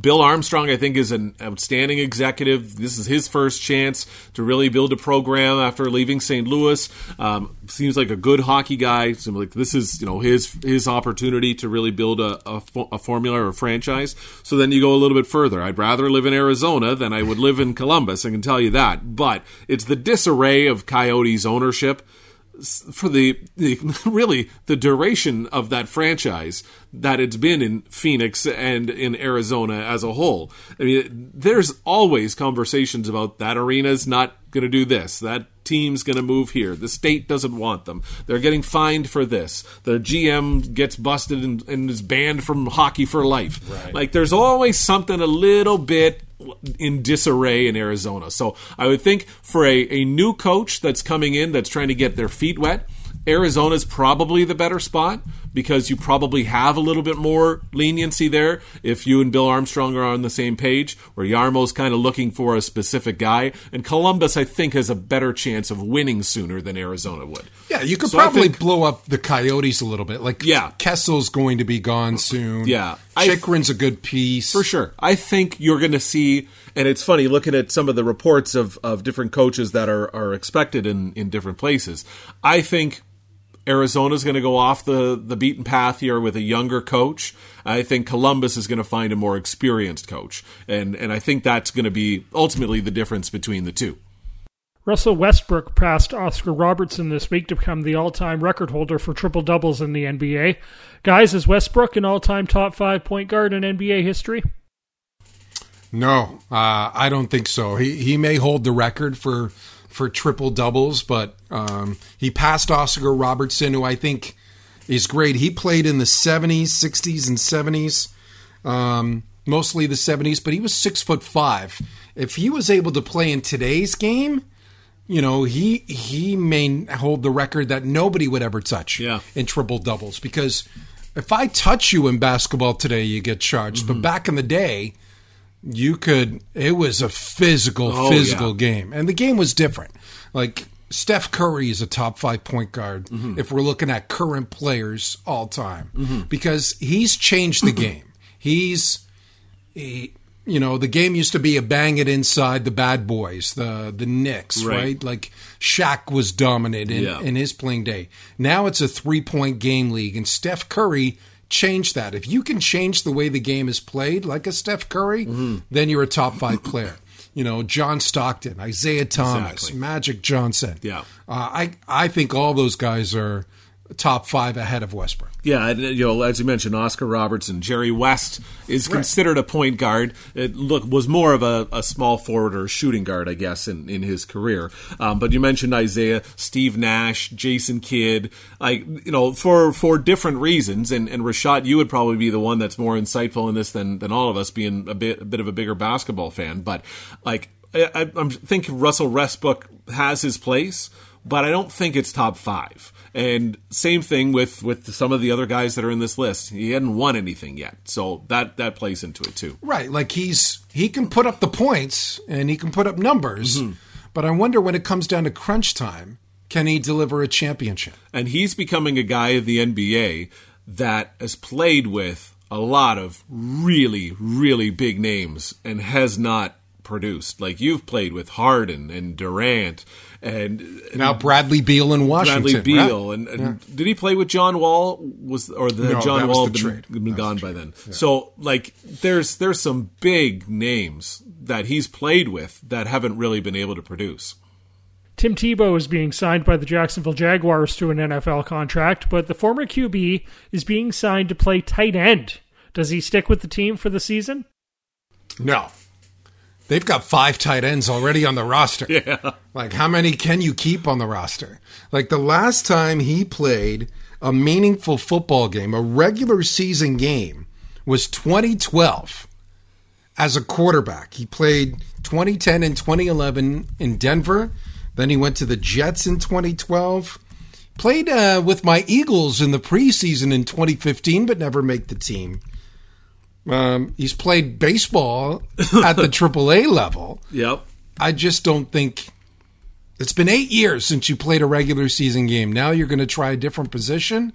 [SPEAKER 5] Bill Armstrong, I think, is an outstanding executive. This is his first chance to really build a program after leaving St. Louis. Um, seems like a good hockey guy. Like this is you know his his opportunity to really build a, a, a formula or a franchise. So then you go a little bit further. I'd rather live in Arizona than I would live in Columbus. I can tell you that. But it's the disarray of Coyotes ownership for the, the really the duration of that franchise that it's been in Phoenix and in Arizona as a whole. I mean, there's always conversations about that arena's not going to do this. That team's going to move here. The state doesn't want them. They're getting fined for this. The GM gets busted and, and is banned from hockey for life. Like there's always something a little bit in disarray in Arizona. So I would think for a, a new coach that's coming in that's trying to get their feet wet, Arizona's probably the better spot because you probably have a little bit more leniency there if you and Bill Armstrong are on the same page, where Jarmo's kind of looking for a specific guy. And Columbus, I think, has a better chance of winning sooner than Arizona would.
[SPEAKER 6] Yeah, you could
[SPEAKER 5] So
[SPEAKER 6] probably
[SPEAKER 5] think-
[SPEAKER 6] blow up the Coyotes a little bit. Like,
[SPEAKER 5] Yeah.
[SPEAKER 6] Kessel's going to be gone soon.
[SPEAKER 5] Yeah.
[SPEAKER 6] Chychrun's a good piece.
[SPEAKER 5] For sure. I think you're going to see, and it's funny looking at some of the reports of, of different coaches that are, are expected in, in different places. I think Arizona's going to go off the, the beaten path here with a younger coach. I think Columbus is going to find a more experienced coach. And, and I think that's going to be ultimately the difference between the two.
[SPEAKER 7] Russell Westbrook passed Oscar Robertson this week to become the all time record holder for triple doubles in the NBA. Guys, is Westbrook an all time top five point guard in NBA history?
[SPEAKER 6] No, uh, I don't think so. He he may hold the record for for triple doubles, but um, he passed Oscar Robertson, who I think is great. He played in the seventies, sixties, and seventies, um, mostly the seventies. But he was six foot five. If he was able to play in today's game, you know, he he may hold the record that nobody would ever touch
[SPEAKER 5] Yeah.
[SPEAKER 6] in triple doubles. Because if I touch you in basketball today, you get charged. But back in the day, you could. It was a physical,
[SPEAKER 5] Oh,
[SPEAKER 6] physical
[SPEAKER 5] yeah.
[SPEAKER 6] game, and the game was different. Like Steph Curry is a top five point guard
[SPEAKER 5] Mm-hmm.
[SPEAKER 6] if we're looking at current players all time, because he's changed the game. He's he, you know, the game used to be a bang it inside the bad boys, the the Knicks,
[SPEAKER 5] Right.
[SPEAKER 6] right? Like Shaq was dominant in,
[SPEAKER 5] Yeah.
[SPEAKER 6] in his playing day. Now it's a three point game league, and Steph Curry change that. If you can change the way the game is played, like a Steph Curry,
[SPEAKER 5] Mm-hmm.
[SPEAKER 6] then you're a top five player. You know, John Stockton, Isiah Thomas,
[SPEAKER 5] Exactly.
[SPEAKER 6] Magic Johnson.
[SPEAKER 5] Yeah.
[SPEAKER 6] Uh, I I think all those guys are top five ahead of Westbrook.
[SPEAKER 5] Yeah, you know, as you mentioned, Oscar Robertson, Jerry West is considered a point guard. It look was more of a, a small forward or shooting guard, I guess, in, in his career. Um, but you mentioned Isiah, Steve Nash, Jason Kidd, like you know, for for different reasons. And and Rashad, you would probably be the one that's more insightful in this than than all of us, being a bit a bit of a bigger basketball fan. But like, I, I, I think Russell Westbrook has his place, but I don't think it's top five. And same thing with with some of the other guys that are in this list. He hadn't won anything yet, so that that plays into it too.
[SPEAKER 6] Right, like he's he can put up the points and he can put up numbers,
[SPEAKER 5] Mm-hmm.
[SPEAKER 6] but I wonder when it comes down to crunch time, can he deliver a championship?
[SPEAKER 5] And he's becoming a guy of the NBA that has played with a lot of really really big names and has not produced. Like you've played with Harden and Durant and
[SPEAKER 6] Now Bradley Beal in Washington.
[SPEAKER 5] Bradley Beal,
[SPEAKER 6] right?
[SPEAKER 5] and, and did he play with John Wall? Was or the
[SPEAKER 6] No,
[SPEAKER 5] John Wall
[SPEAKER 6] the
[SPEAKER 5] been, been gone
[SPEAKER 6] the
[SPEAKER 5] by then? So like, there's there's some big names that he's played with that haven't really been able to produce.
[SPEAKER 7] Tim Tebow is being signed by the Jacksonville Jaguars to an NFL contract, but the former QB is being signed to play tight end. Does he stick with the team for the season?
[SPEAKER 6] No. They've got five tight ends already on the roster.
[SPEAKER 5] Yeah.
[SPEAKER 6] Like, how many can you keep on the roster? Like, the last time he played a meaningful football game, a regular season game, was 2012 as a quarterback. He played 2010 and 2011 in Denver. Then he went to the Jets in 2012. Played uh, with my Eagles in the preseason in 2015, but never made the team. Um, he's played baseball at the AAA level.
[SPEAKER 5] Yep.
[SPEAKER 6] I just don't think it's been eight years since you played a regular season game. Now you're going to try a different position.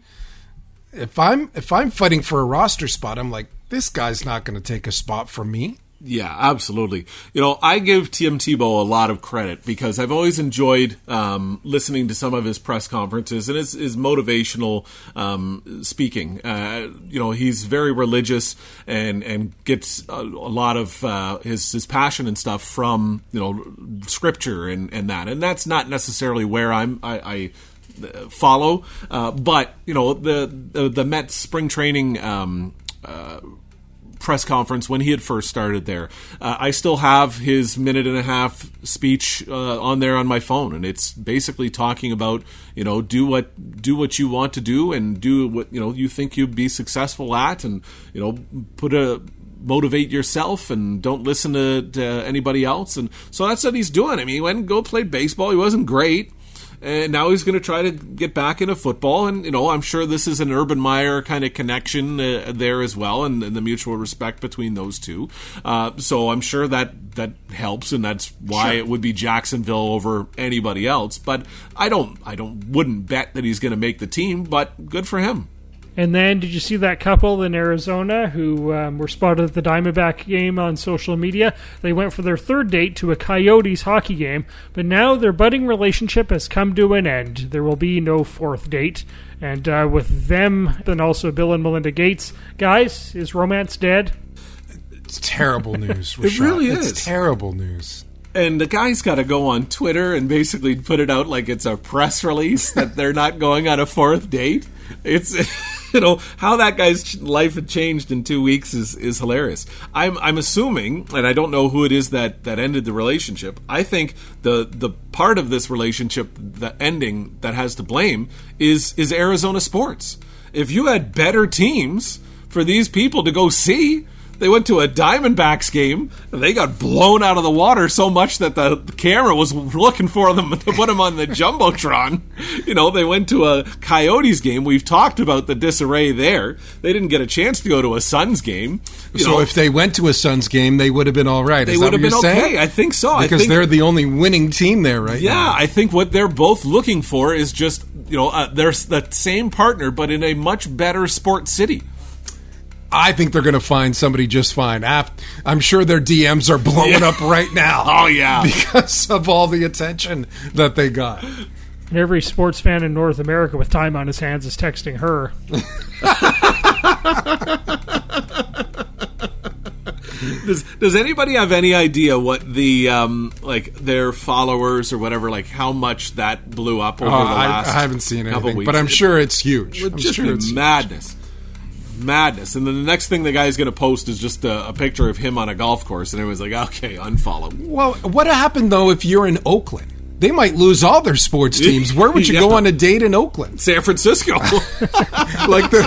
[SPEAKER 6] If I'm if I'm fighting for a roster spot, I'm like this guy's not going to take a spot from me.
[SPEAKER 5] Yeah, absolutely. You know, I give Tim Tebow a lot of credit because I've always enjoyed um, listening to some of his press conferences and his, his motivational um, speaking. Uh, you know, he's very religious and and gets a, a lot of uh, his his passion and stuff from you know scripture and and that, and that's not necessarily where I'm I. I uh, follow, uh, but you know the the, the Mets spring training um, uh, press conference when he had first started there. Uh, I still have his minute and a half speech uh, on there on my phone, and it's basically talking about you know do what do what you want to do and do what you know you think you'd be successful at, and you know put a motivate yourself and don't listen to, to anybody else. And so that's what he's doing. I mean he went and go play baseball. He wasn't great and now he's going to try to get back into football. And you know, I'm sure this is an Urban Meyer kind of connection uh, there as well, and, and the mutual respect between those two. Uh, so I'm sure that that helps, and that's why it would be Jacksonville over anybody else. But I don't, I don't, wouldn't bet that he's going to make the team. But good for him.
[SPEAKER 7] And then, did you see that couple in Arizona who um, were spotted at the Diamondback game on social media? They went for their third date to a Coyotes hockey game, but now their budding relationship has come to an end. There will be no fourth date. And uh, with them, and also Bill and Melinda Gates, guys, is romance dead?
[SPEAKER 6] It's terrible news.
[SPEAKER 5] It
[SPEAKER 6] Rashad.
[SPEAKER 5] really
[SPEAKER 6] It's
[SPEAKER 5] is.
[SPEAKER 6] terrible news.
[SPEAKER 5] And the guy's got to go on Twitter and basically put it out like it's a press release that they're not going on a fourth date. It's you know how that guy's life had changed in two weeks is, is hilarious. I'm I'm assuming, and I don't know who it is that that ended the relationship. I think the the part of this relationship, the ending that has to blame is is Arizona sports. If you had better teams for these people to go see. They went to a Diamondbacks game. They got blown out of the water so much that the camera was looking for them to put them on the jumbotron. You know, they went to a Coyotes game. We've talked about the disarray there. They didn't get a chance to go to a Suns game. You
[SPEAKER 6] so
[SPEAKER 5] know,
[SPEAKER 6] if they went to a Suns game, they would have been all right.
[SPEAKER 5] they
[SPEAKER 6] Is that
[SPEAKER 5] would have been okay.
[SPEAKER 6] saying?
[SPEAKER 5] I think so.
[SPEAKER 6] Because
[SPEAKER 5] think,
[SPEAKER 6] they're the only winning team there right
[SPEAKER 5] yeah,
[SPEAKER 6] now.
[SPEAKER 5] I think what they're both looking for is just you know uh, they're the same partner, but in a much better sports city.
[SPEAKER 6] I think they're going to find somebody just fine. I'm sure their DMs are blowing
[SPEAKER 5] Yeah.
[SPEAKER 6] up right now.
[SPEAKER 5] Oh, yeah.
[SPEAKER 6] because of all the attention that they got.
[SPEAKER 7] And every sports fan in North America with time on his hands is texting her.
[SPEAKER 5] does Does anybody have any idea what the um like their followers or whatever like how much that blew up over
[SPEAKER 6] Oh,
[SPEAKER 5] the
[SPEAKER 6] I,
[SPEAKER 5] last?
[SPEAKER 6] I haven't seen
[SPEAKER 5] couple
[SPEAKER 6] anything,
[SPEAKER 5] weeks?
[SPEAKER 6] but I'm sure it's huge.
[SPEAKER 5] It
[SPEAKER 6] I'm
[SPEAKER 5] just
[SPEAKER 6] sure
[SPEAKER 5] be
[SPEAKER 6] it's huge.
[SPEAKER 5] Madness. And then the next thing the guy's going to post is just a, a picture of him on a golf course, and everyone's like, "Okay, unfollow."
[SPEAKER 6] Well, what happened though if you're in Oakland? They might lose all their sports teams. Where would you go on a date in Oakland?
[SPEAKER 5] San Francisco.
[SPEAKER 6] like the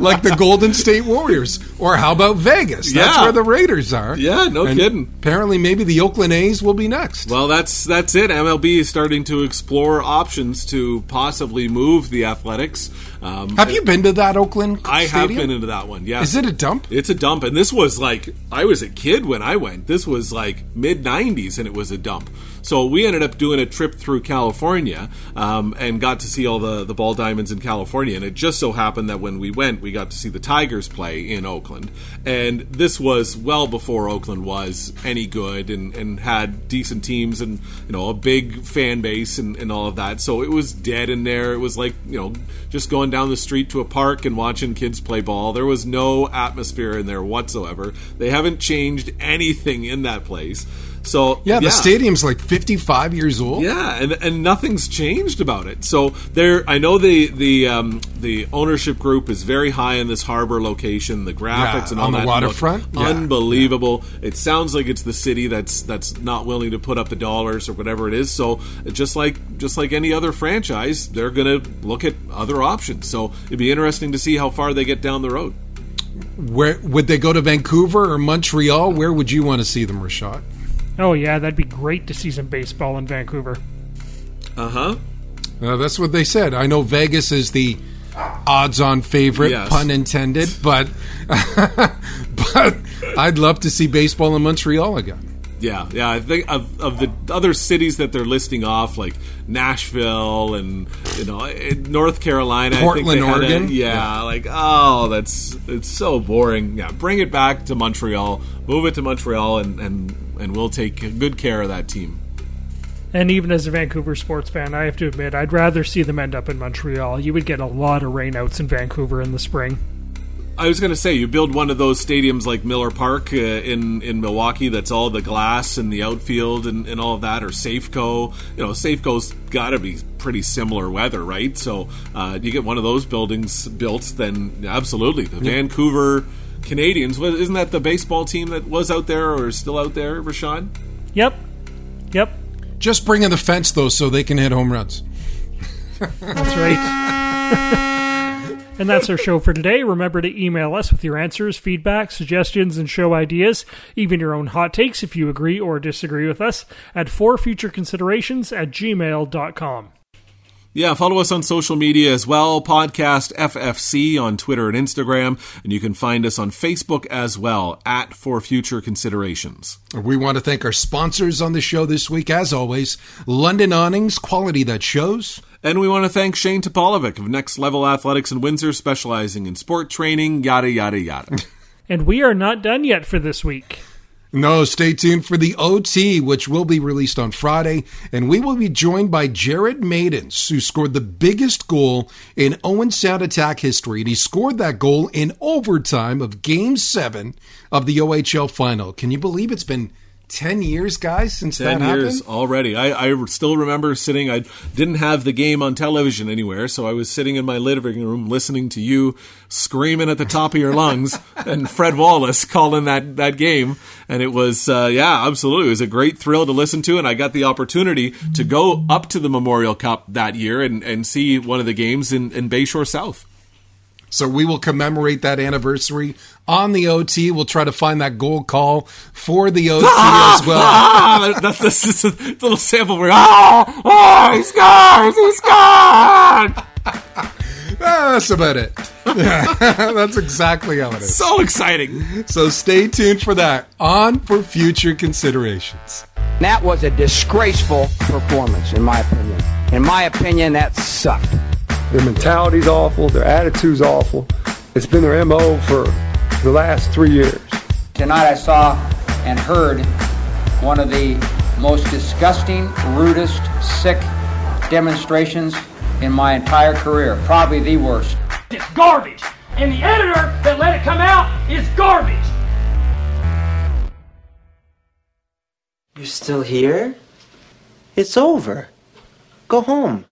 [SPEAKER 6] like the Golden State Warriors, or how about Vegas? That's
[SPEAKER 5] Yeah.
[SPEAKER 6] where the Raiders are.
[SPEAKER 5] Yeah, no
[SPEAKER 6] And
[SPEAKER 5] kidding.
[SPEAKER 6] Apparently, maybe the Oakland A's will be next.
[SPEAKER 5] Well, that's that's it. MLB is starting to explore options to possibly move the Athletics. Um,
[SPEAKER 6] have you been to that Oakland?
[SPEAKER 5] I have been into that one. Yeah.
[SPEAKER 6] Is it a dump?
[SPEAKER 5] It's a dump, and this was like I was a kid when I went. This was like mid '90s, and it was a dump. So we ended up doing a trip through California um, and got to see all the the ball diamonds in California. And it just so happened that when we went, we got to see the Tigers play in Oakland. And this was well before Oakland was any good and, and had decent teams and you know a big fan base and, and all of that. So it was dead in there. It was like you know just going down the street to a park and watching kids play ball. There was no atmosphere in there whatsoever. They haven't changed anything in that place. So
[SPEAKER 6] Yeah, the stadium's like 55 years old.
[SPEAKER 5] yeah, and and nothing's changed about it. So there, I know the the um, the ownership group is very high in this harbor location. The graphics
[SPEAKER 6] Yeah,
[SPEAKER 5] and all
[SPEAKER 6] on the waterfront? Yeah.
[SPEAKER 5] unbelievable. It sounds like it's the city that's that's not willing to put up the dollars or whatever it is. So just like just like any other franchise, they're going to look at other options. So it'd be interesting to see how far they get down the road.
[SPEAKER 6] Where would they go to Vancouver or Montreal? Where would you want to see them, Rashad?
[SPEAKER 7] Oh yeah, that'd be great to see some baseball in Vancouver.
[SPEAKER 5] Uh huh.
[SPEAKER 6] Uh, that's what they said. I know Vegas is the odds-on favorite,
[SPEAKER 5] Yes.
[SPEAKER 6] pun intended, but but I'd love to see baseball in Montreal again.
[SPEAKER 5] Yeah, yeah. I think of of the other cities that they're listing off, like Nashville and you know North Carolina, I think
[SPEAKER 6] Portland,
[SPEAKER 5] they had a-
[SPEAKER 6] Oregon?
[SPEAKER 5] yeah,
[SPEAKER 6] Yeah.
[SPEAKER 5] like oh, that's it's so boring. Yeah, bring it back to Montreal, move it to Montreal, and and and we'll take good care of that team.
[SPEAKER 7] And even as a Vancouver sports fan, I have to admit I'd rather see them end up in Montreal. You would get a lot of rainouts in Vancouver in the spring.
[SPEAKER 5] I was going to say, you build one of those stadiums like Miller Park uh, in in Milwaukee. That's all the glass and the outfield and, and all of that, or Safeco. You know, Safeco's got to be pretty similar weather, right? So uh, you get one of those buildings built, then absolutely the Vancouver Canadians. Isn't that the baseball team that was out there or is still out there, Rashad?
[SPEAKER 7] Yep. Yep.
[SPEAKER 6] Just bring in the fence though, so they can hit home runs.
[SPEAKER 7] That's right. and that's our show for today. Remember to email us with your answers, feedback, suggestions, and show ideas, even your own hot takes if you agree or disagree with us, at forfutureconsiderations at gmail.com.
[SPEAKER 5] Yeah, follow us on social media as well. Podcast FFC on Twitter and Instagram, and you can find us on Facebook as well at For Future Considerations.
[SPEAKER 6] We want to thank our sponsors on the show this week, as always. London Awnings, quality that shows.
[SPEAKER 5] And we want to thank Shane Topolovic of Next Level Athletics in Windsor, specializing in sport training, yada, yada, yada.
[SPEAKER 7] And we are not done yet for this week.
[SPEAKER 6] No, stay tuned for the OT, which will be released on Friday, and we will be joined by Jarrod Maidens, who scored the biggest goal in Owen Sound Attack history, and he scored that goal in overtime of Game Seven of the OHL Final. Can you believe it's been ten years, guys, since
[SPEAKER 5] Ten
[SPEAKER 6] that
[SPEAKER 5] years
[SPEAKER 6] happened?
[SPEAKER 5] already. I, I still remember sitting. I didn't have the game on television anywhere, so I was sitting in my living room listening to you screaming at the top of your lungs and Fred Wallace calling that that game. And it was, uh, yeah, absolutely, it was a great thrill to listen to. And I got the opportunity to go up to the Memorial Cup that year and, and see one of the games in, in Bayshore South.
[SPEAKER 6] So we will commemorate that anniversary on the OT. We'll try to find that goal call for the OT as well.
[SPEAKER 5] Ah, that's, that's just a little sample where, oh, oh, he scores, he scored.
[SPEAKER 6] Ah, that's about it. that's exactly how it is.
[SPEAKER 5] So exciting.
[SPEAKER 6] So stay tuned for that on for future considerations.
[SPEAKER 10] That was a disgraceful performance, in my opinion. In my opinion, that sucked.
[SPEAKER 11] Their mentality's awful. Their attitude's awful. It's been their MO for the last three years.
[SPEAKER 10] Tonight I saw and heard one of the most disgusting, rudest, sick demonstrations in my entire career. Probably the worst.
[SPEAKER 12] It's garbage. And the editor that let it come out is garbage.
[SPEAKER 13] You're still here? It's over. Go home.